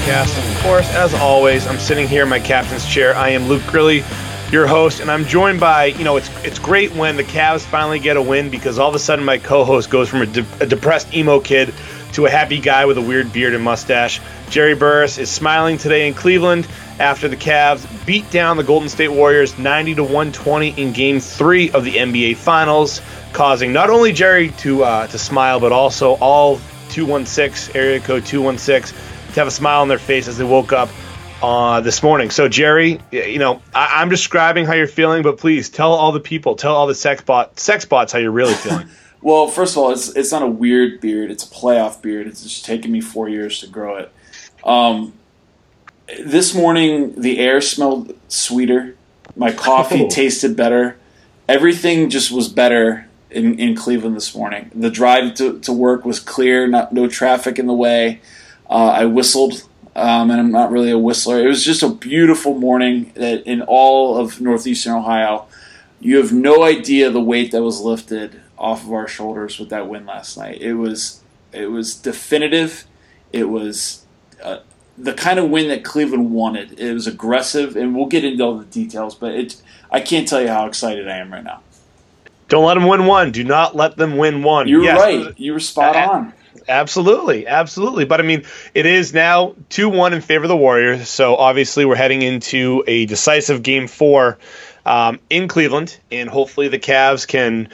Podcast. Of course, as always, I'm sitting here in my captain's chair. I am Luke Grilly, your host, and I'm joined by, you know, it's it's great when the Cavs finally get a win because all of a sudden my co-host goes from a, de- a depressed emo kid to a happy guy with a weird beard and mustache. Jerry Burris is smiling today in Cleveland after the Cavs beat down the Golden State Warriors 90 to 120 in Game Three of the NBA Finals, causing not only Jerry to uh, to smile but also all 216 area code 216 to have a smile on their face as they woke up uh, this morning. So Jerry, you know I- am describing how you're feeling, but please tell all the people, tell all the sex bot sex bots how you're really feeling. well, first of all, it's it's not a weird beard; it's a playoff beard. It's just taken me four years to grow it. Um, this morning, the air smelled sweeter. My coffee oh. tasted better. Everything just was better in, in Cleveland this morning. The drive to, to work was clear, not no traffic in the way. Uh, I whistled, um, and I'm not really a whistler. It was just a beautiful morning that in all of northeastern Ohio. You have no idea the weight that was lifted off of our shoulders with that win last night. It was it was definitive. It was uh, the kind of win that Cleveland wanted. It was aggressive, and we'll get into all the details. But it, I can't tell you how excited I am right now. Don't let them win one. Do not let them win one. You're yes. right. You were spot on. Absolutely, absolutely. But I mean, it is now two one in favor of the Warriors. So obviously, we're heading into a decisive game four um, in Cleveland, and hopefully, the Cavs can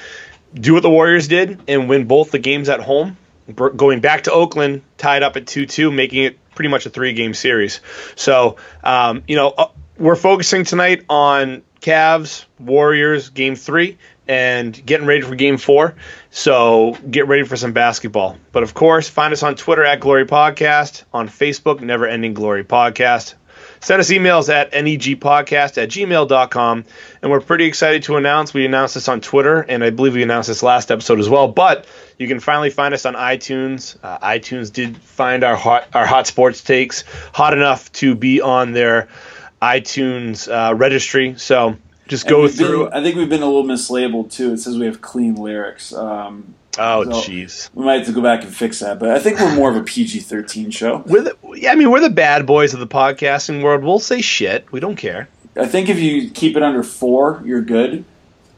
do what the Warriors did and win both the games at home. Going back to Oakland, tied up at two two, making it pretty much a three game series. So um, you know, uh, we're focusing tonight on Cavs Warriors game three and getting ready for game four. So get ready for some basketball. But of course, find us on Twitter at Glory Podcast, on Facebook, Never Ending Glory Podcast. Send us emails at negpodcast at gmail.com. And we're pretty excited to announce, we announced this on Twitter, and I believe we announced this last episode as well, but you can finally find us on iTunes. Uh, iTunes did find our hot, our hot sports takes hot enough to be on their iTunes uh, registry. So just go through. Been, I think we've been a little mislabeled too. It says we have clean lyrics. Um, oh, jeez. So we might have to go back and fix that. But I think we're more of a PG thirteen show. We're the, yeah, I mean, we're the bad boys of the podcasting world. We'll say shit. We don't care. I think if you keep it under four, you're good.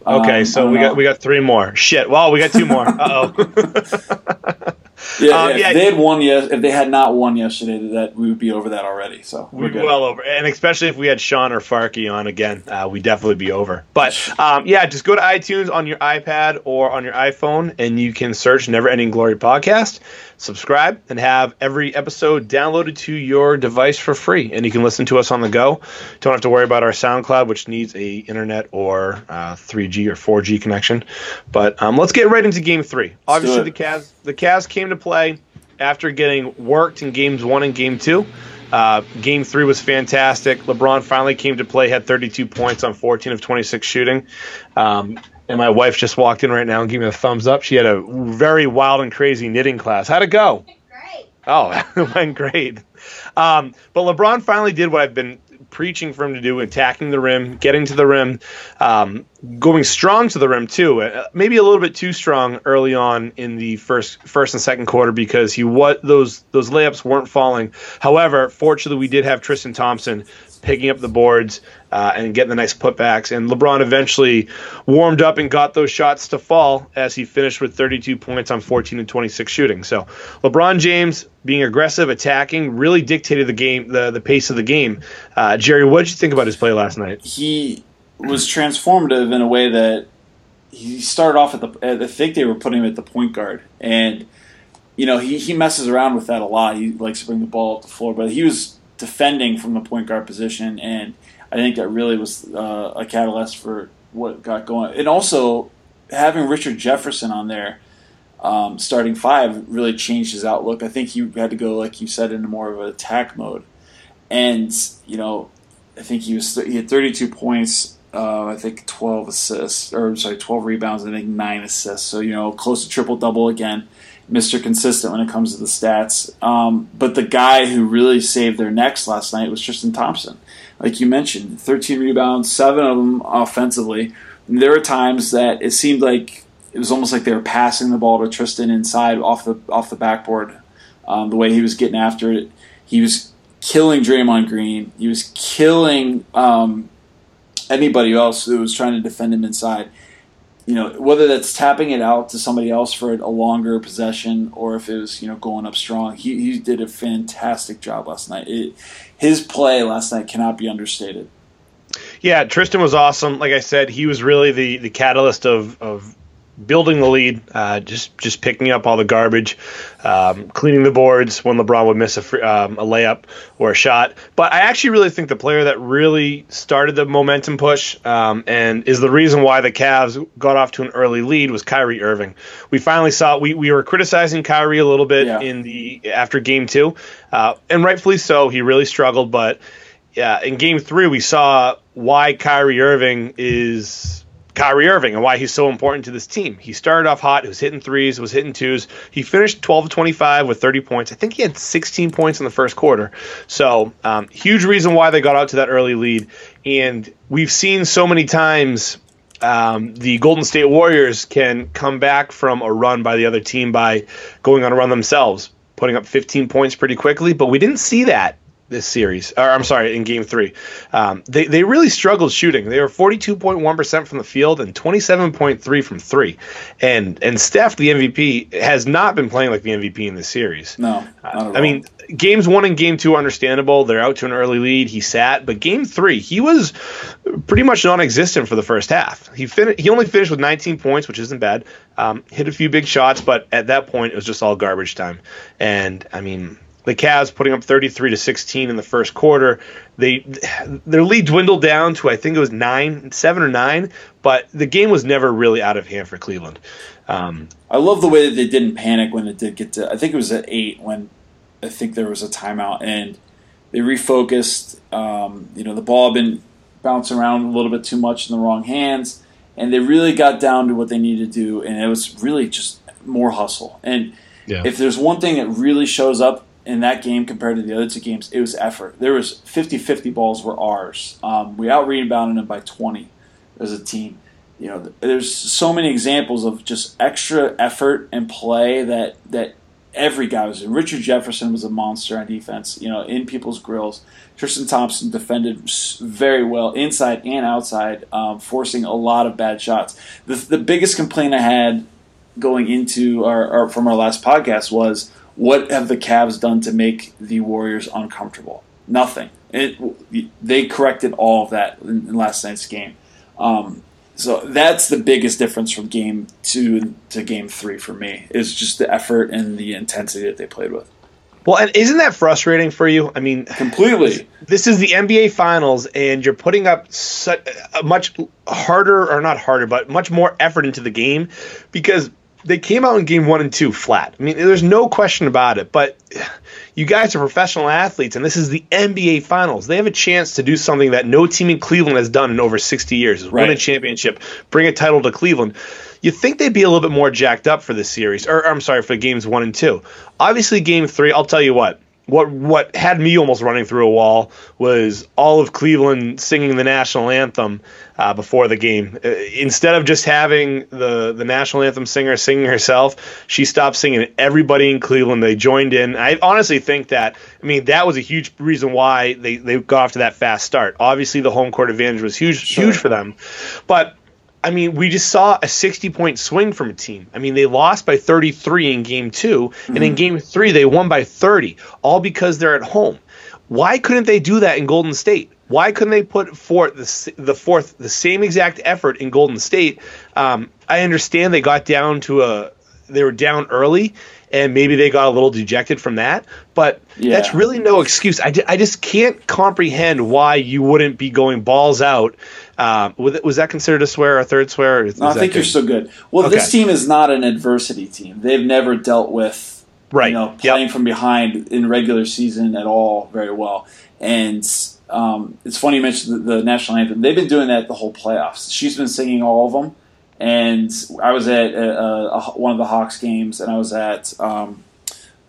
Okay, um, so we know. got we got three more. Shit. Well, we got two more. Uh oh. Yeah, um, yeah, if they had won yes, if they had not won yesterday, that we would be over that already. So we're good. well over, and especially if we had Sean or Farkey on again, uh, we'd definitely be over. But um, yeah, just go to iTunes on your iPad or on your iPhone, and you can search "Never Ending Glory" podcast subscribe and have every episode downloaded to your device for free. And you can listen to us on the go. Don't have to worry about our soundcloud which needs a internet or uh, 3g or 4g connection. But um, let's get right into game three. Obviously the Cavs the Cavs came to play after getting worked in games one and game two. Uh, game three was fantastic. LeBron finally came to play, had 32 points on 14 of 26 shooting. Um, and my wife just walked in right now and gave me a thumbs up. She had a very wild and crazy knitting class. How'd it go? Great. Oh, it went great. Um, but LeBron finally did what I've been preaching for him to do, attacking the rim, getting to the rim, um, going strong to the rim too. Uh, maybe a little bit too strong early on in the first first and second quarter because he what those those layups weren't falling. However, fortunately, we did have Tristan Thompson picking up the boards uh, and getting the nice putbacks. And LeBron eventually warmed up and got those shots to fall as he finished with 32 points on 14 and 26 shooting. So LeBron James being aggressive, attacking, really dictated the game, the the pace of the game. Uh, Jerry, what did you think about his play last night? He was transformative in a way that he started off at the. I think they were putting him at the point guard and. You know, he, he messes around with that a lot. He likes to bring the ball up the floor, but he was defending from the point guard position, and I think that really was uh, a catalyst for what got going. And also having Richard Jefferson on there, um, starting five, really changed his outlook. I think he had to go, like you said, into more of an attack mode. And you know, I think he was he had 32 points. Uh, I think 12 assists, or sorry, 12 rebounds. I think nine assists. So you know, close to triple double again. Mr. Consistent when it comes to the stats. Um, but the guy who really saved their necks last night was Tristan Thompson. Like you mentioned, 13 rebounds, seven of them offensively. And there were times that it seemed like it was almost like they were passing the ball to Tristan inside off the off the backboard. Um, the way he was getting after it, he was killing Draymond Green. He was killing um, anybody else who was trying to defend him inside. You know, whether that's tapping it out to somebody else for a longer possession or if it was, you know, going up strong. He, he did a fantastic job last night. It, his play last night cannot be understated. Yeah, Tristan was awesome. Like I said, he was really the, the catalyst of, of building the lead, uh, just just picking up all the garbage, um, cleaning the boards when LeBron would miss a, free, um, a layup or a shot. But I actually really think the player that really started the momentum push um, and is the reason why the Cavs got off to an early lead was Kyrie Irving. We finally saw we, we were criticizing Kyrie a little bit yeah. in the after Game Two, uh, and rightfully so. He really struggled, but yeah, in Game Three we saw why Kyrie Irving is Kyrie Irving and why he's so important to this team. He started off hot, he was hitting threes, was hitting twos. He finished 12 25 with 30 points. I think he had 16 points in the first quarter. So, um, huge reason why they got out to that early lead. And we've seen so many times um, the Golden State Warriors can come back from a run by the other team by going on a run themselves, putting up 15 points pretty quickly. But we didn't see that this series, or I'm sorry, in Game Three, um, they they really struggled shooting. They were 42.1 percent from the field and 27.3 from three, and and Steph, the MVP, has not been playing like the MVP in this series. No, uh, I mean, games one and game two understandable. They're out to an early lead. He sat, but game three, he was pretty much non-existent for the first half. He fin- he only finished with 19 points, which isn't bad. Um, hit a few big shots, but at that point, it was just all garbage time. And I mean the Cavs putting up 33 to 16 in the first quarter. They their lead dwindled down to I think it was nine, seven or nine, but the game was never really out of hand for Cleveland. Um, I love the way that they didn't panic when it did get to. I think it was at eight when I think there was a timeout and they refocused. Um, you know, the ball had been bouncing around a little bit too much in the wrong hands, and they really got down to what they needed to do, and it was really just more hustle. And yeah. if there's one thing that really shows up in that game compared to the other two games, it was effort. There was 50-50 balls were ours. Um, we out rebounded them by 20 as a team. You know, there's so many examples of just extra effort and play that that every guy was. In. Richard Jefferson was a monster on defense. You know, in people's grills. Tristan Thompson defended very well inside and outside, um, forcing a lot of bad shots. The, the biggest complaint I had going into our, our from our last podcast was what have the Cavs done to make the Warriors uncomfortable? Nothing. It, they corrected all of that in, in last night's game. Um, so that's the biggest difference from game two to game three for me is just the effort and the intensity that they played with. Well, and isn't that frustrating for you? I mean, completely. This is the NBA Finals, and you're putting up such a much harder, or not harder, but much more effort into the game because they came out in game one and two flat. I mean, there's no question about it. But you guys are professional athletes, and this is the NBA Finals. They have a chance to do something that no team in Cleveland has done in over 60 years: is right. win a championship, bring a title to Cleveland. You think they'd be a little bit more jacked up for this series, or, or I'm sorry, for games one and two. Obviously, game three. I'll tell you what what what had me almost running through a wall was all of Cleveland singing the national anthem uh, before the game. Uh, instead of just having the the national anthem singer singing herself, she stopped singing. Everybody in Cleveland they joined in. I honestly think that I mean that was a huge reason why they they got off to that fast start. Obviously, the home court advantage was huge sure. huge for them, but I mean, we just saw a 60 point swing from a team. I mean, they lost by 33 in game 2 mm-hmm. and in mm-hmm. game three, they won by 30, all because they're at home. Why couldn't they do that in Golden State? Why couldn't they put forth the, the fourth the same exact effort in Golden State? Um, I understand they got down to a they were down early and maybe they got a little dejected from that, but yeah. that's really no excuse. I, I just can't comprehend why you wouldn't be going balls out um, was that considered a swear, a third swear? no, I think you're still good. Well, okay. this team is not an adversity team. They've never dealt with right. you know playing yep. from behind in regular season at all very well. And um, it's funny you mentioned the, the, national anthem. They've been doing that the whole playoffs. She's been singing all of them. And I was at a, a, one of the Hawks games, and I was at um,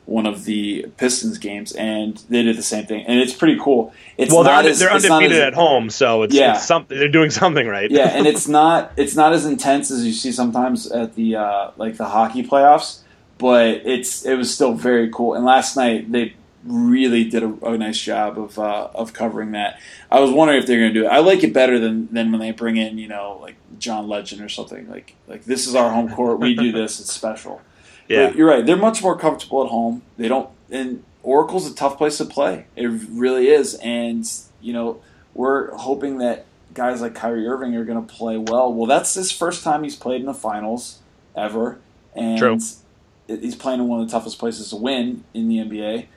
one of the Pistons games, and they did the same thing, and it's pretty cool. It's well, they're, as, they're undefeated as, at home, so it's, yeah. it's something. They're doing something right. yeah, and it's not it's not as intense as you see sometimes at the uh, like the hockey playoffs, but it's it was still very cool. And last night they really did a, a nice job of uh, of covering that. I was wondering if they're going to do it. I like it better than than when they bring in you know like John Legend or something like like this is our home court. We do this. It's special. Yeah. But you're right. They're much more comfortable at home. They don't and Oracle's a tough place to play. It really is. And you know we're hoping that guys like Kyrie Irving are going to play well. Well, that's his first time he's played in the finals ever, and True. he's playing in one of the toughest places to win in the NBA.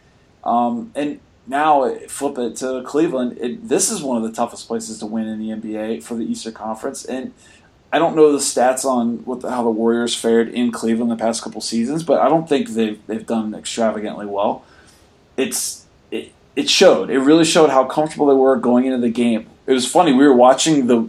Um, and now flip it to Cleveland. It, this is one of the toughest places to win in the NBA for the Eastern Conference. And I don't know the stats on what the, how the Warriors fared in Cleveland the past couple seasons, but I don't think they've they've done extravagantly well. It's it, it showed. It really showed how comfortable they were going into the game. It was funny. We were watching the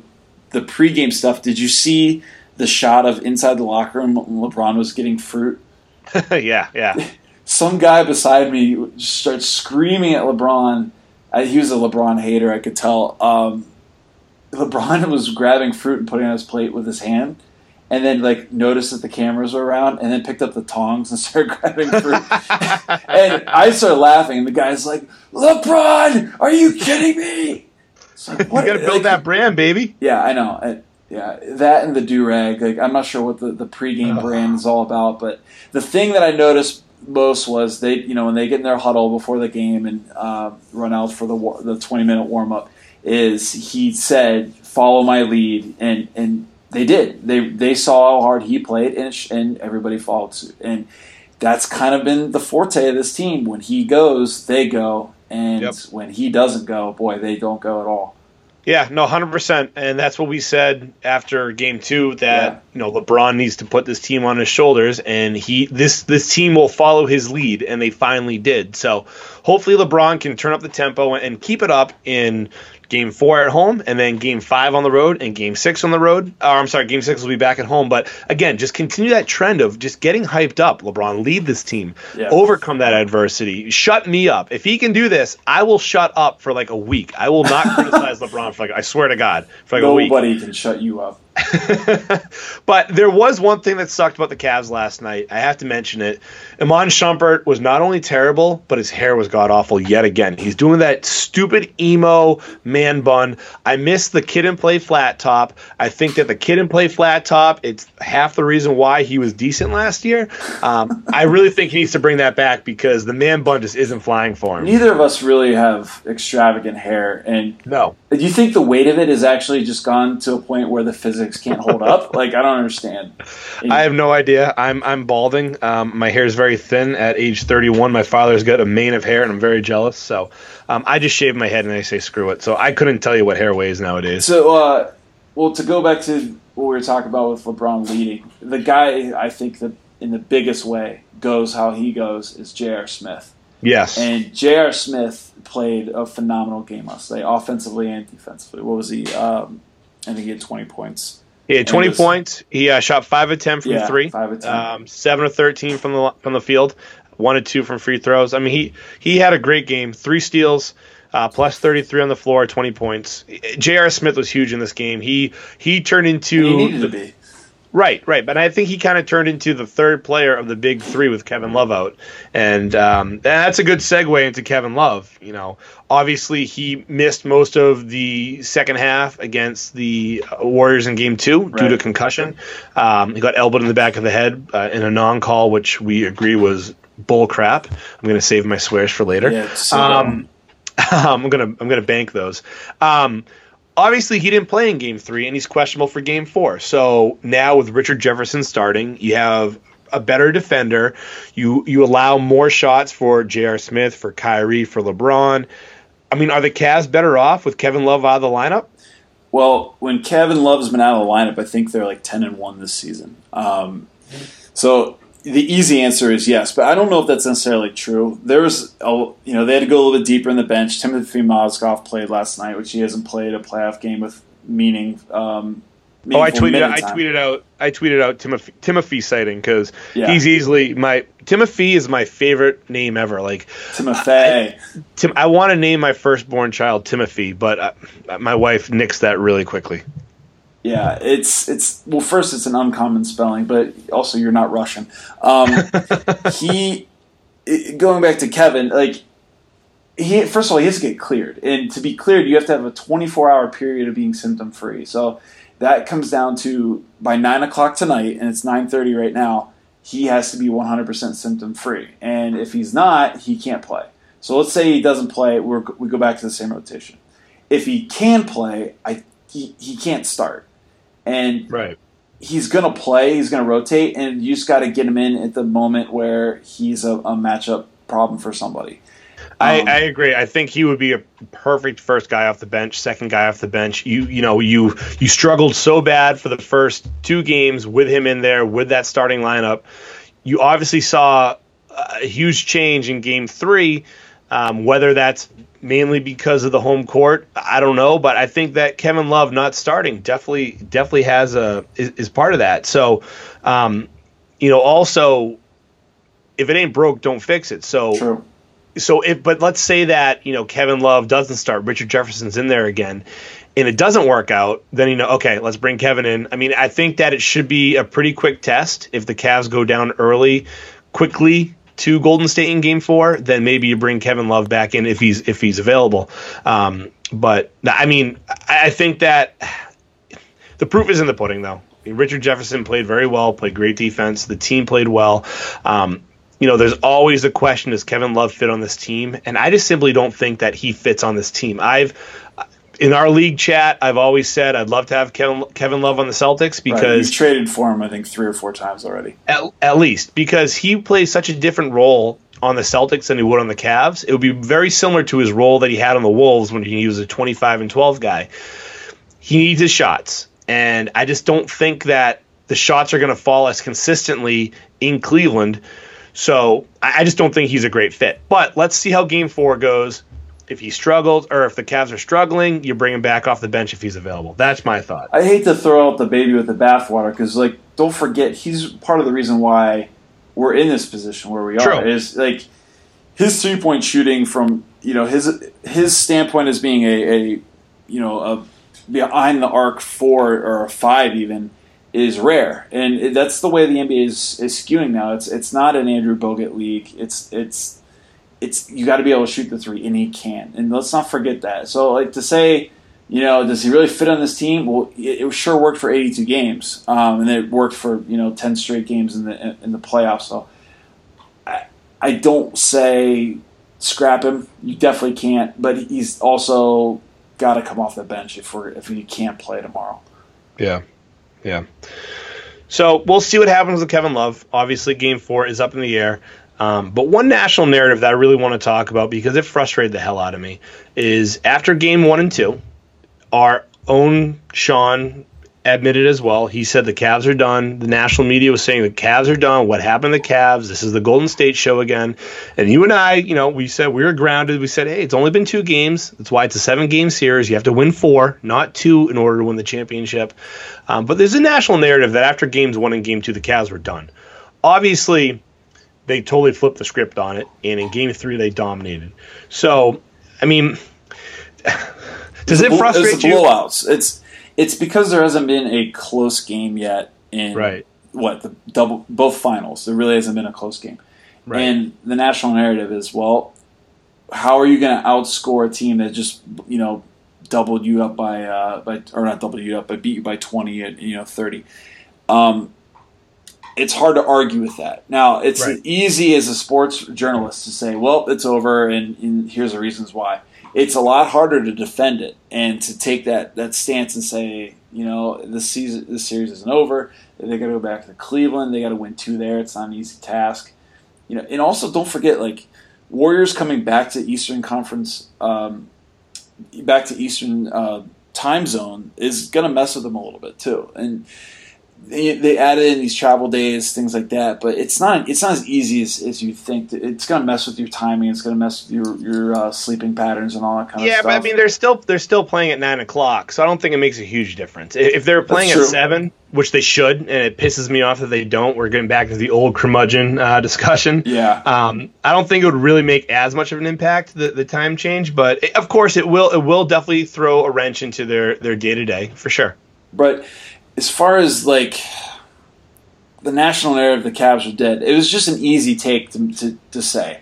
the pregame stuff. Did you see the shot of inside the locker room? LeBron was getting fruit. yeah, yeah. Some guy beside me starts screaming at LeBron. I, he was a LeBron hater. I could tell. Um, LeBron was grabbing fruit and putting it on his plate with his hand, and then like noticed that the cameras were around, and then picked up the tongs and started grabbing fruit. and I started laughing, and the guy's like, "LeBron, are you kidding me?" So, you got to build like, that brand, baby. Yeah, I know. I, yeah, that and the do rag. Like, I'm not sure what the the pregame brand is all about, but the thing that I noticed most was they, you know, when they get in their huddle before the game and uh, run out for the war, the 20 minute warm up, is he said, "Follow my lead," and and they did. They they saw how hard he played, and and everybody followed suit. And that's kind of been the forte of this team. When he goes, they go, and Yep. when he doesn't go, boy, they don't go at all. Yeah, no, hundred percent, and that's what we said after game two that Yeah. you know LeBron needs to put this team on his shoulders, and he this this team will follow his lead, and they finally did. So hopefully LeBron can turn up the tempo and keep it up in game four at home, and then game five on the road, and game six on the road. Or I'm sorry, game six will be back at home, but again, just continue that trend of just getting hyped up. LeBron, lead this team, Yeah. overcome that adversity, shut me up. If he can do this, I will shut up for like a week. I will not criticize LeBron for like I swear to God for like a week. Nobody can shut you up. but there was one thing that sucked about the Cavs last night. I have to mention it. Iman Shumpert was not only terrible, but his hair was god awful yet again. He's doing that stupid emo man bun. I miss the Kid 'n Play flat top. I think that the Kid 'n Play flat top, it's half the reason why he was decent last year. Um, I really think he needs to bring that back because the man bun just isn't flying for him. Neither of us really have extravagant hair, and No. do you think the weight of it has actually just gone to a point where the physics can't hold up? like I don't understand. I have no idea. I'm I'm balding. Um, my hair is very thin at age 31. My father's got a mane of hair, and I'm very jealous. So um, I just shave my head and I say screw it. So I couldn't tell you what hair weighs nowadays. So, uh, well, to go back to what we were talking about with LeBron leading, the guy I think that in the biggest way goes how he goes is J.R. Smith, Yes. and J.R. Smith played a phenomenal game last night, offensively and defensively. What was he? Um, I think he had twenty points. he had 20 and this- points. He uh, shot five of 10 from Yeah, three. five of 10. Um, seven of 13 from the from the field. One of two from free throws. I mean, he he had a great game. Three steals. Uh, plus 33 on the floor, 20 points. J.R. Smith was huge in this game. He he turned into He needed the- to be. Right, right. But I think he kind of turned into the third player of the big three with Kevin Love out. And um, that's a good segue into Kevin Love. You know, obviously he missed most of the second half against the uh, Warriors in game two due to concussion. Um, he got elbowed in the back of the head uh, in a non call, which we agree was bull crap. I'm going to save my swears for later. Yeah, so Um, I'm gonna I'm gonna bank those. Um, obviously, he didn't play in Game Three, and he's questionable for Game Four. So now with Richard Jefferson starting, you have a better defender. You you allow more shots for J.R. Smith, for Kyrie, for LeBron. I mean, are the Cavs better off with Kevin Love out of the lineup? Well, when Kevin Love's been out of the lineup, I think they're like ten and one this season. Um, so the easy answer is yes, but I don't know if that's necessarily true. There's, a, you know, they had to go a little bit deeper in the bench. Timothy Mozgov played last night, which he hasn't played a playoff game with meaning. Um, Oh, I tweeted. I time. tweeted out. I tweeted out Timothy, Timothy sighting because Yeah. he's easily my Timothy is my favorite name ever. Like Timothy. Tim, I want to name my firstborn child Timothy, but uh, my wife nixed that really quickly. Yeah, it's it's well. First, it's an uncommon spelling, but also you're not Russian. Um, he going back to Kevin, like he first of all he has to get cleared, and to be cleared, you have to have a 24 hour period of being symptom free. So that comes down to by nine o'clock tonight, and it's 9:30 right now. He has to be 100% symptom free, and if he's not, he can't play. So let's say he doesn't play, we we go back to the same rotation. If he can play, I he, he can't start, and right he's going to play, he's going to rotate, and you just got to get him in at the moment where he's a, a matchup problem for somebody. I, um, I, agree. I think he would be a perfect first guy off the bench, second guy off the bench. You you know you you struggled so bad for the first two games with him in there with that starting lineup. You obviously saw a huge change in game three. Um, whether that's mainly because of the home court. I don't know, but I think that Kevin Love not starting definitely definitely has a is, is part of that. So, um, you know, also if it ain't broke, don't fix it. So. True. So if but let's say that you know Kevin Love doesn't start, Richard Jefferson's in there again, and it doesn't work out, then you know okay, let's bring Kevin in. I mean, I think that it should be a pretty quick test if the Cavs go down early, quickly to Golden State in Game Four, then maybe you bring Kevin Love back in if he's if he's available. Um, but I mean, I think that the proof is in the pudding, though. Richard Jefferson played very well, played great defense. The team played well. Um, you know, there's always the question: Does Kevin Love fit on this team? And I just simply don't think that he fits on this team. I've in our league chat, I've always said I'd love to have Kevin, Kevin Love on the Celtics because right. you've traded for him, I think three or four times already. At, at, least because he plays such a different role on the Celtics than he would on the Cavs. It would be very similar to his role that he had on the Wolves when he was a 25 and 12 guy. He needs his shots, and I just don't think that the shots are going to fall as consistently in Cleveland. So I just don't think he's a great fit. But let's see how Game Four goes if he struggles or if the Cavs are struggling, you bring him back off the bench if he's available. That's my thought. I hate to throw out the baby with the bathwater because, like, don't forget he's part of the reason why we're in this position where we are. Is like his three point shooting from you know his his standpoint as being a, a you know a behind the arc four or a five even is rare, and that's the way the NBA is, is skewing now. It's it's not an Andrew Bogut league. It's it's it's you got to be able to shoot the three, and he can. And let's not forget that. So, like to say, you know, does he really fit on this team? Well, it, it sure worked for 82 games, um, and it worked for you know 10 straight games in the in the playoffs. So, I, I don't say scrap him. You definitely can't, but he's also got to come off the bench if we're if he can't play tomorrow. Yeah, yeah. So we'll see what happens with Kevin Love. Obviously, Game Four is up in the air. Um, but one national narrative that I really want to talk about because it frustrated the hell out of me is after game one and two, our own Sean admitted as well. He said the Cavs are done. The national media was saying the Cavs are done. What happened to the Cavs? This is the Golden State show again. And you and I, you know, we said we were grounded. We said, hey, it's only been two games. That's why it's a seven game series. You have to win four, not two, in order to win the championship. Um, but there's a national narrative that after games one and game two, the Cavs were done. Obviously, they totally flipped the script on it, and in Game Three they dominated. So, I mean, does it frustrate it's you? Blowouts. It's it's because there hasn't been a close game yet in right. what the double both finals. There really hasn't been a close game, right. and the national narrative is well, how are you going to outscore a team that just you know doubled you up by uh, by or not doubled you up, but beat you by twenty at you know thirty. Um, it's hard to argue with that. Now, it's right. easy as a sports journalist to say, well, it's over, and, and, here's the reasons why. It's a lot harder to defend it and to take that, that stance and say, you know, this season, this series isn't over. They got to go back to Cleveland. They got to win two there. It's not an easy task. You know, and also don't forget, like Warriors coming back to Eastern Conference, um, back to Eastern uh, time zone is going to mess with them a little bit too. And they, they added in these travel days, things like that. But it's not it's not as easy as, as you think. It's going to mess with your timing. It's going to mess with your your uh, sleeping patterns and all that kind yeah, of stuff. Yeah, but I mean, they're still they're still playing at nine o'clock, so I don't think it makes a huge difference. If they're playing at seven, which they should, and it pisses me off that they don't. We're getting back to the old curmudgeon uh, discussion. Yeah. Um, I don't think it would really make as much of an impact the, the time change, but it, of course it will. It will definitely throw a wrench into their their day to day for sure. But as far as like the national narrative, the Cavs are dead. It was just an easy take to to, to say,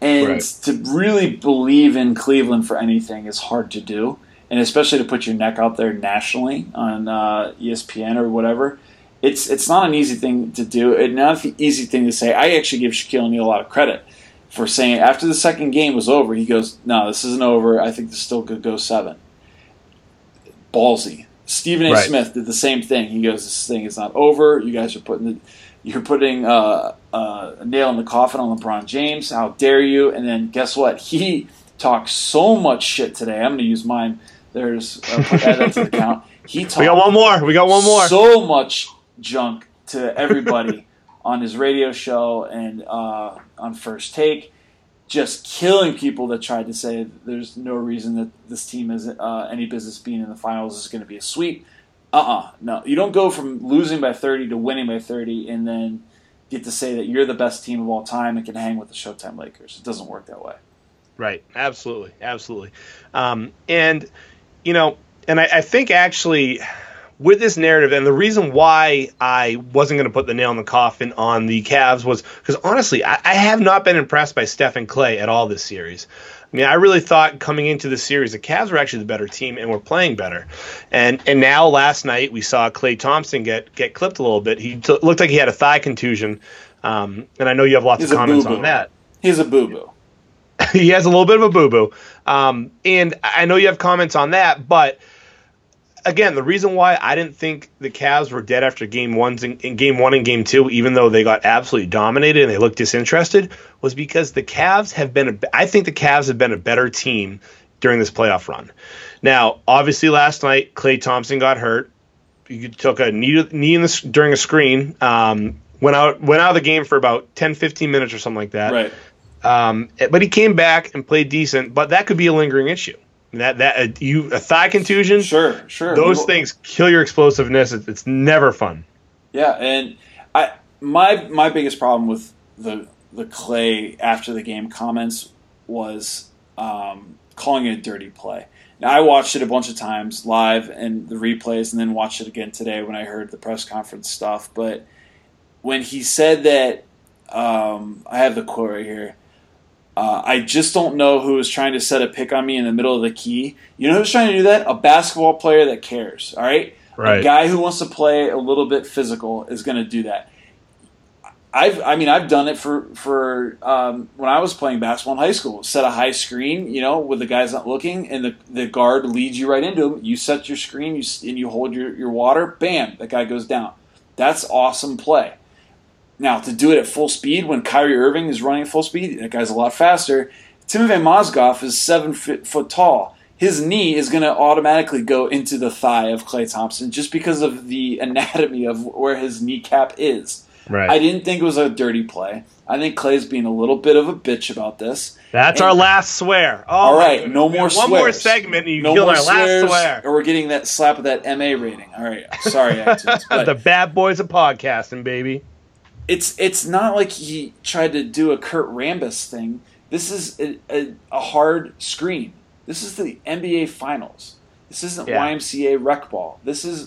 and Right. to really believe in Cleveland for anything is hard to do, and especially to put your neck out there nationally on uh, ESPN or whatever. It's it's not an easy thing to do. It's not an easy thing to say. I actually give Shaquille O'Neal a lot of credit for saying after the second game was over, he goes, "No, this isn't over. I think this still could go seven. Ballsy. Stephen A. Right. Smith did the same thing. He goes, "This thing is not over. You guys are putting the, you're putting uh, uh, a nail in the coffin on LeBron James. How dare you?" And then guess what? He talked so much shit today. I'm going to use mine. There's uh, put that to the count. He talked We got one more. We got one more. so much junk to everybody on his radio show and uh, on First Take, just killing people that tried to say there's no reason that this team has uh, any business being in the finals. Is going to be a sweep. Uh uh no. You don't go from losing by 30 to winning by 30 and then get to say that you're the best team of all time and can hang with the Showtime Lakers. It doesn't work that way. Right. Absolutely. Absolutely. Um, and, you know, and I, I think actually with this narrative, and the reason why I wasn't going to put the nail in the coffin on the Cavs was because honestly, I, I have not been impressed by Steph and Klay at all this series. I mean, I really thought coming into the series, the Cavs were actually the better team and were playing better. And and now last night we saw Klay Thompson get get clipped a little bit. He t- looked like he had a thigh contusion. Um, and I know you have lots He's of comments boo-boo. on that. He's a boo boo. he has a little bit of a boo boo. Um, and I know you have comments on that, but again, the reason why I didn't think the Cavs were dead after game one in, in game one and game two, even though they got absolutely dominated and they looked disinterested, was because the Cavs have been. A, I think the Cavs have been a better team during this playoff run. Now, obviously, last night Klay Thompson got hurt. He took a knee, knee in the, during a screen. Um, went out went out of the game for about 10, 15 minutes or something like that. Right. Um, but he came back and played decent. But that could be a lingering issue. That that uh, you a thigh contusion. Sure, sure. Those things kill your explosiveness. It's, it's never fun. Yeah, and I my my biggest problem with the the Klay after the game comments was um, calling it a dirty play. Now I watched it a bunch of times live and the replays, and then watched it again today when I heard the press conference stuff. But when he said that, um, I have the quote right here. Uh, I just don't know who was trying to set a pick on me in the middle of the key. You know who's trying to do that? A basketball player that cares. All right, a guy who wants to play a little bit physical is going to do that. I've, I mean, I've done it for for um, when I was playing basketball in high school. Set a high screen, you know, with the guys not looking, and the, the guard leads you right into him. You set your screen, you and you hold your, your water. Bam, that guy goes down. That's awesome play. Now to do it at full speed when Kyrie Irving is running at full speed, that guy's a lot faster. Timothy Mozgov is seven foot, foot tall. His knee is going to automatically go into the thigh of Klay Thompson just because of the anatomy of where his kneecap is. right. I didn't think it was a dirty play. I think Klay's being a little bit of a bitch about this. That's and- our last swear. Oh, All right, no more One more segment, and you No killed our last swear. or we're getting that slap of that MA rating. All right, sorry, iTunes, but the bad boys of podcasting, baby. It's it's not like he tried to do a Kurt Rambis thing. This is a, a, a hard screen. This is the NBA Finals. This isn't Yeah. YMCA rec ball. This is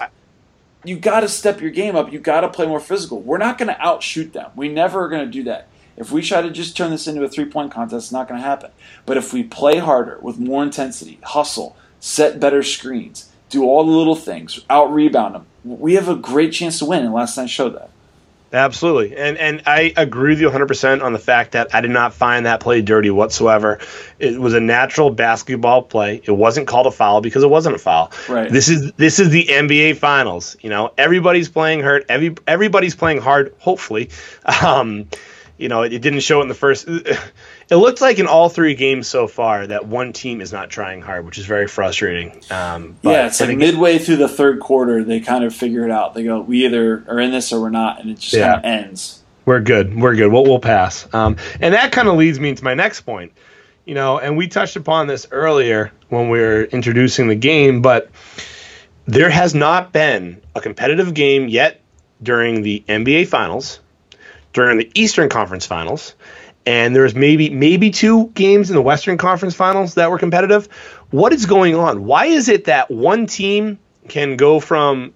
you got to step your game up. You got to play more physical. We're not going to outshoot them. We never are going to do that. If we try to just turn this into a three point contest, it's not going to happen. But if we play harder with more intensity, hustle, set better screens, do all the little things, out rebound them, we have a great chance to win. And last night showed that. Absolutely. And and I agree with you 100% on the fact that I did not find that play dirty whatsoever. It was a natural basketball play. It wasn't called a foul because it wasn't a foul. Right. This is this is the NBA finals, you know. Everybody's playing hurt. Every everybody's playing hard, hopefully. Um you know, it, it didn't show it in the first it looked like in all three games so far that one team is not trying hard, which is very frustrating. Um, but, yeah, it's like again- midway through the third quarter, they kind of figure it out. They go, we either are in this or we're not, and it just Yeah. kind of ends. We're good. We're good. We'll, we'll pass. Um, and that kind of leads me into my next point. You know, and we touched upon this earlier when we were introducing the game, but there has not been a competitive game yet during the NBA Finals, during the Eastern Conference Finals, and there's maybe maybe two games in the Western Conference Finals that were competitive. What is going on? Why is it that one team can go from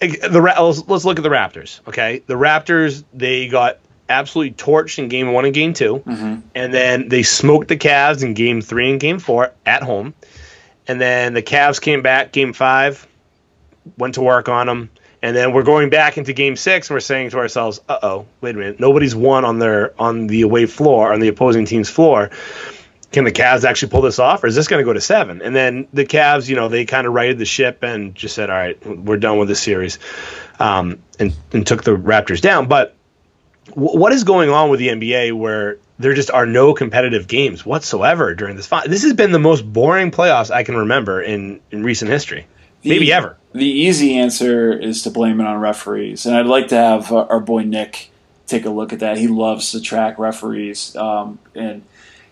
the let's, let's look at the Raptors. Okay, the Raptors they got absolutely torched in game one and game 2 Mm-hmm. and then they smoked the Cavs in game three and game four at home, and then the Cavs came back game five, went to work on them, and then we're going back into game six and we're saying to ourselves, "Uh oh, wait a minute, nobody's won on their on the away floor on the opposing team's floor." Can the Cavs actually pull this off, or is this going to go to seven? And then the Cavs, you know, they kind of righted the ship and just said, "All right, we're done with this series," um, and and took the Raptors down. But w- what is going on with the NBA where there just are no competitive games whatsoever during this? Fi- this has been the most boring playoffs I can remember in in recent history, maybe The- ever. The easy answer is to blame it on referees, and I'd like to have uh, our boy Nick take a look at that. He loves to track referees um, and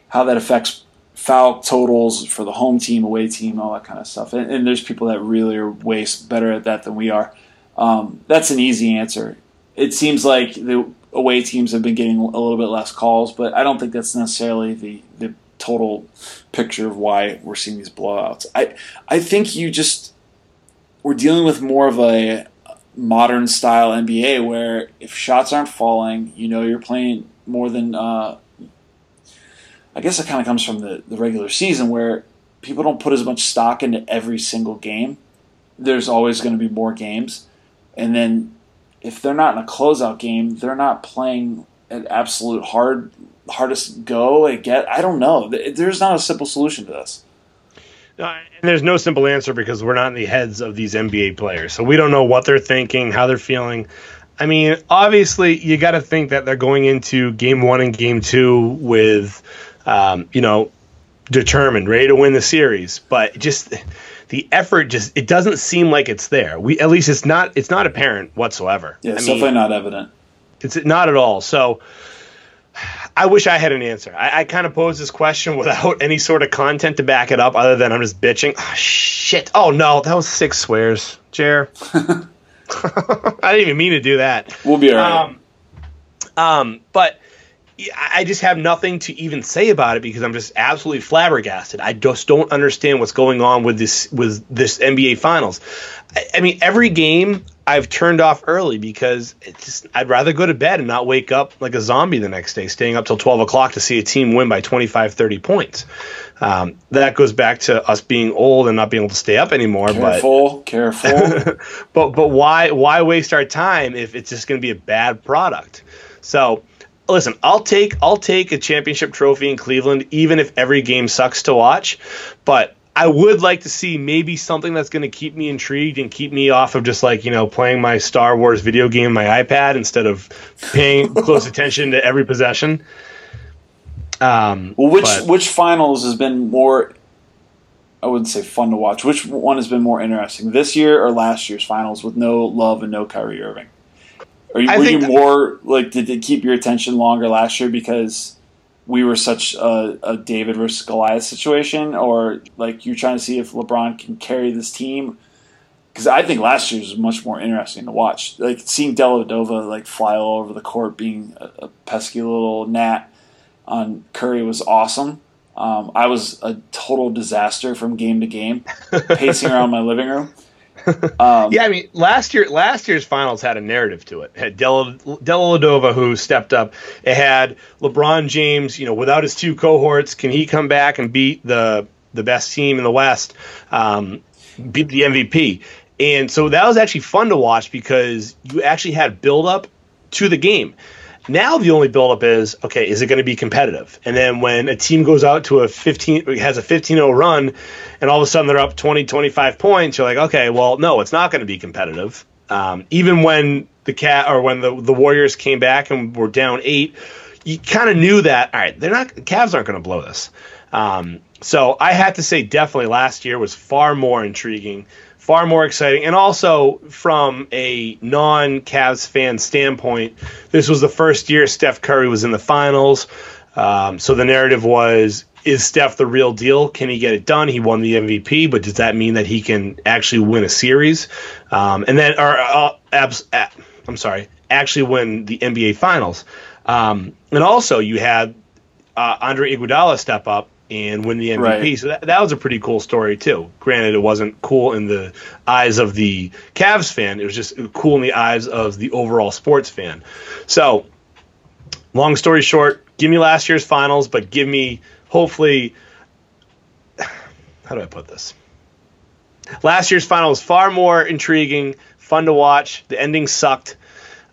how that affects foul totals for the home team, away team, all that kind of stuff. And, and there's people that really are way better at that than we are. Um, that's an easy answer. It seems like the away teams have been getting a little bit less calls, but I don't think that's necessarily the the total picture of why we're seeing these blowouts. I I think you just we're dealing with more of a modern style NBA where if shots aren't falling, you know you're playing more than. Uh, I guess it kind of comes from the, the regular season where people don't put as much stock into every single game. There's always going to be more games, and then if they're not in a closeout game, they're not playing an absolute hard hardest go. I get. I don't know. There's not a simple solution to this. Uh, and there's no simple answer because we're not in the heads of these NBA players. So we don't know what they're thinking, how they're feeling. I mean, obviously, you got to think that they're going into game one and game two with, um, you know, determined, ready to win the series. But just the effort, just it doesn't seem like it's there. We at least it's not it's not apparent whatsoever. Yeah, it's I mean, definitely not evident. it's not at all. So I wish I had an answer. I, I kind of posed this question without any sort of content to back it up, other than I'm just bitching. Oh, shit. Oh no, that was six swears, Jer. I didn't even mean to do that. We'll be all right. Um, um, but I just have nothing to even say about it because I'm just absolutely flabbergasted. I just don't understand what's going on with this with this NBA Finals. I, I mean, every game I've turned off early because it's just I'd rather go to bed and not wake up like a zombie the next day, staying up till 12 o'clock to see a team win by 25, 30 points. Um, that goes back to us being old and not being able to stay up anymore. But careful, careful. but but why why waste our time if it's just going to be a bad product? So listen, I'll take I'll take a championship trophy in Cleveland even if every game sucks to watch, but I would like to see maybe something that's going to keep me intrigued and keep me off of just like, you know, playing my Star Wars video game on my iPad instead of paying close attention to every possession. Um, well, which but- which finals has been more? I wouldn't say fun to watch. Which one has been more interesting, this year or last year's finals with no Love and no Kyrie Irving? Are you, I were you more like did it keep your attention longer last year because we were such a, a David versus Goliath situation, or like you're trying to see if LeBron can carry this team? Because I think last year was much more interesting to watch. Like seeing Dellavedova like fly all over the court, being a, a pesky little gnat on Curry was awesome. Um, I was a total disaster from game to game, pacing around my living room. Um, Yeah, I mean, last year last year's finals had a narrative to it. It had Della Dellavedova who stepped up. It had LeBron James, you know, without his two cohorts, can he come back and beat the the best team in the West, um, beat the MVP? And so that was actually fun to watch because you actually had build up to the game. Now the only buildup is okay, is it going to be competitive? And then when a team goes out to a 15 has a 15-0 run and all of a sudden they're up 20 25 points, you're like, okay, well, no, it's not going to be competitive. Um, even when the cat or when the the Warriors came back and were down 8, you kind of knew that all right, they're not Cavs aren't going to blow this. Um, so I have to say definitely last year was far more intriguing far more exciting. And also, from a non Cavs fan standpoint, this was the first year Steph Curry was in the finals. Um, so the narrative was is Steph the real deal? Can he get it done? He won the MVP, but does that mean that he can actually win a series? Um, and then, or uh, abs, uh, I'm sorry, actually win the NBA Finals. Um, and also, you had uh, Andre Iguodala step up and win the MVP. Right. So that, that was a pretty cool story too. Granted, it wasn't cool in the eyes of the Cavs fan. It was just cool in the eyes of the overall sports fan. So, long story short, give me last year's finals, but give me hopefully. How do I put this? Last year's final was far more intriguing, fun to watch. The ending sucked.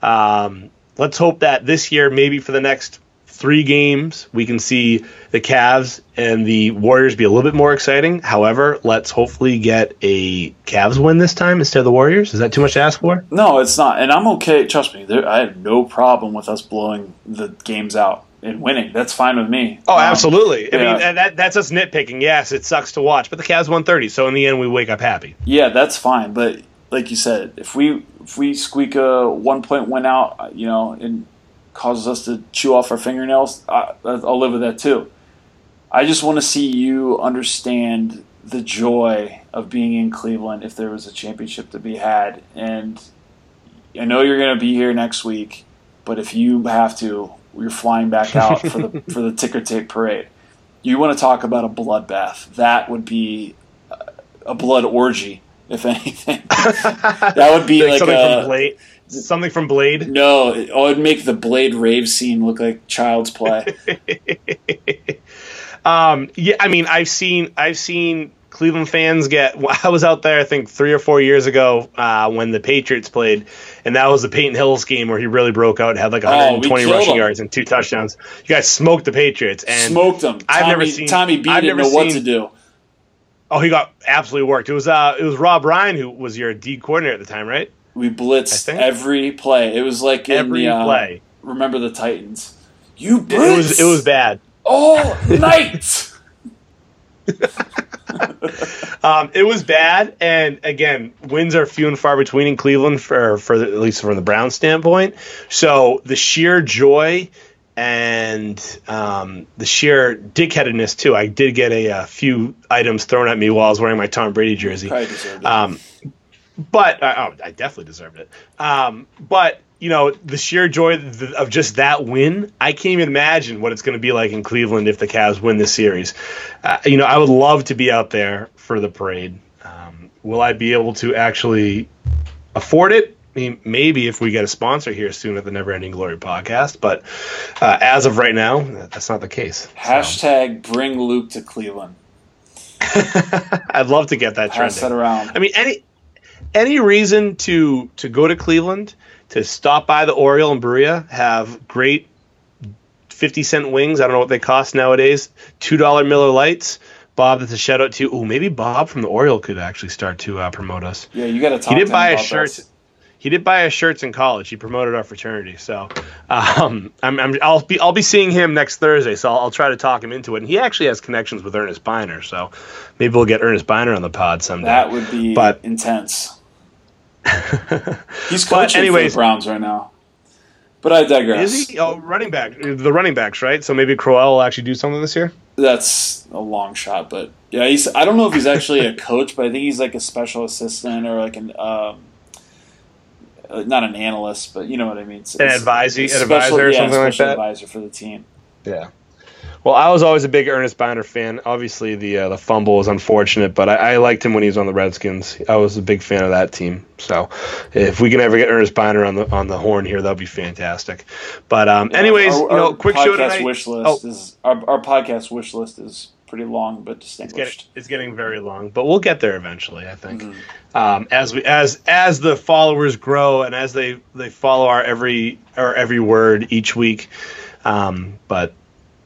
Um, let's hope that this year, maybe for the next three games, we can see the Cavs and the Warriors be a little bit more exciting. However, let's hopefully get a Cavs win this time instead of the Warriors. Is that too much to ask for? No, it's not, and I'm okay. Trust me, there, I have no problem with us blowing the games out and winning. That's fine with me. Oh, Um, absolutely. I yeah. mean, that, that's us nitpicking. Yes, it sucks to watch, but the Cavs won 30, so in the end, we wake up happy. Yeah, that's fine. But like you said, if we if we squeak a one point win out, you know, and causes us to chew off our fingernails, I, I'll live with that too. I just want to see you understand the joy of being in Cleveland if there was a championship to be had. And I know you're going to be here next week, but if you have to, you're flying back out for the for the ticker tape parade. You want to talk about a bloodbath? That would be a blood orgy, if anything. that would be like, something a, from Blade. Something from Blade. no. It would make the Blade rave scene look like child's play. Um, yeah, I mean, I've seen I've seen Cleveland fans get. I was out there, I think, three or four years ago uh, when the Patriots played, and that was the Peyton Hillis game where he really broke out, and had like Oh, 120 killed rushing him. yards and two touchdowns. You guys smoked the Patriots, and Smoked them. I've Tommy, never seen- Tommy B I've didn't know what seen- to do. oh, he got absolutely worked. It was uh, it was Rob Ryan who was your D coordinator at the time, right? We blitzed every play. It was like in Every the, uh, play. Remember the Titans? You It was it was bad. all night. Um, it was bad, and again, wins are few and far between in Cleveland for for the, at least from the Browns standpoint. So the sheer joy and um, the sheer dickheadedness too. I did get a, uh few items thrown at me while I was wearing my Tom Brady jersey. Probably deserved it. Um, but uh, oh, I definitely deserved it. Um, but you know, the sheer joy of just that win, I can't even imagine what it's going to be like in Cleveland if the Cavs win this series. Uh, you know, I would love to be out there for the parade. Um, will I be able to actually afford it? I mean, maybe if we get a sponsor here soon at the Never Ending Glory podcast, but uh, as of right now, that's not the case. So, Hashtag bring Luke to Cleveland. I'd love to get that Pass trending. that around. I mean, any any reason to to go to Cleveland to stop by the Oriole and Berea, have great fifty cent wings. I don't know what they cost nowadays. Two dollar Miller Lites. Bob, that's a shout out to. Oh, maybe Bob from the Oriole could actually start to uh, promote us. Yeah, you got to talk. He did to him buy about a shirt. this. He did buy us shirts in college. He promoted our fraternity, so um, I'm, I'm, I'll be I'll be seeing him next Thursday. So I'll, I'll try to talk him into it. And he actually has connections with Earnest Byner, so maybe we'll get Earnest Byner on the pod someday. That would be But- intense. He's But coaching anyways- for the Browns right now. But I digress. Is he? Oh, running back. The running backs, right? So maybe Crowell will actually do something this year. That's a long shot, but yeah, he's. I don't know if he's actually a coach, but I think he's like a special assistant or like an. Um, uh, not an analyst, but you know what I mean. An advisee- an special- advisor or yeah, something like special that? Advisor for the team. Yeah. Well, I was always a big Earnest Byner fan. Obviously, the uh, the fumble was unfortunate, but I, I liked him when he was on the Redskins. I was a big fan of that team. So, if we can ever get Earnest Byner on the on the horn here, that'd be fantastic. But um, anyways, our, you know, quick podcast show tonight. wish list Oh. is our, our podcast wish list is pretty long but It's getting, it's getting very long, but we'll get there eventually. I think Mm-hmm. um, as we as as the followers grow and as they they follow our every our every word each week. Um, but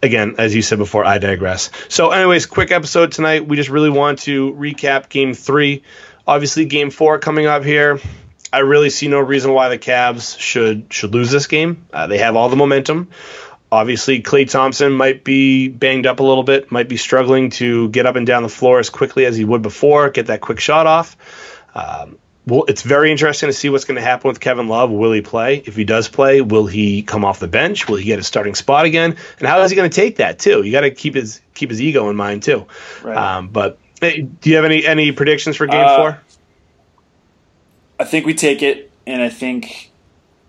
again, as you said before, I digress. So, anyways, quick episode tonight. We just really want to recap Game Three. Obviously, Game Four coming up here. I really see no reason why the Cavs should should lose this game. Uh, they have all the momentum. Obviously, Klay Thompson might be banged up a little bit, might be struggling to get up and down the floor as quickly as he would before, get that quick shot off. Um, well, it's very interesting to see what's going to happen with Kevin Love. Will he play? If he does play, will he come off the bench? Will he get a starting spot again? And how is he going to take that too? You got to keep his keep his ego in mind too. Right. Um, but hey, do you have any any predictions for Game Uh, Four? I think we take it, and I think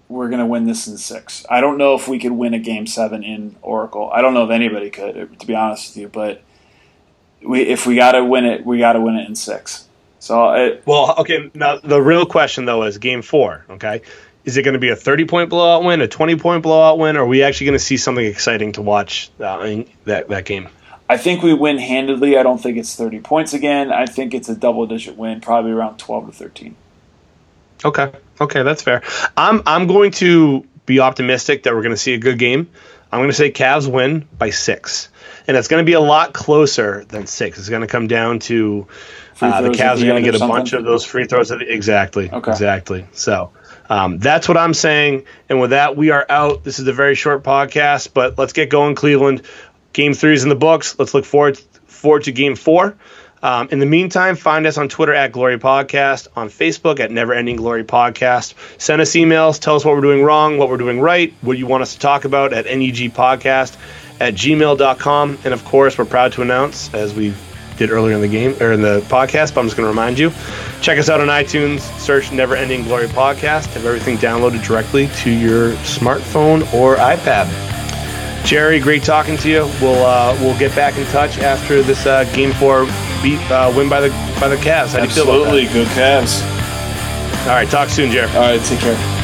we're going to win this in six. I don't know if we could win a game seven in Oracle. I don't know if anybody could, to be honest with you. But we if we got to win it, we got to win it in six. So it, Well, okay. Now the real question though is Game Four. Okay, is it going to be a thirty-point blowout win, a twenty-point blowout win, or are we actually going to see something exciting to watch uh, in that that game? I think we win handedly. I don't think it's 30 points again. I think it's a double digit win, probably around 12 to 13. Okay, okay, that's fair. I'm I'm going to be optimistic that we're going to see a good game. I'm going to say Cavs win by six, and it's going to be a lot closer than six. It's going to come down to uh, the Cavs the are going to get a bunch of those free throws. At the, exactly, Okay. exactly. So um, that's what I'm saying. And with that, we are out. This is a very short podcast, but let's get going, Cleveland. Game three is in the books. Let's look forward forward to game four. Um, in the meantime, find us on Twitter at Glory Podcast, on Facebook at Never Ending Glory Podcast. Send us emails. Tell us what we're doing wrong, what we're doing right, what you want us to talk about at negpodcast at gmail.com. And of course, we're proud to announce, as we did earlier in the game or in the podcast, but I'm just going to remind you check us out on iTunes, search Never Ending Glory Podcast, have everything downloaded directly to your smartphone or iPad. Jerry, great talking to you. We'll uh, we'll get back in touch after this uh, game four beat uh, win by the by the Cavs. How do you feel about Absolutely. Good Cavs. All right, talk soon, Jerry. All right. Take care.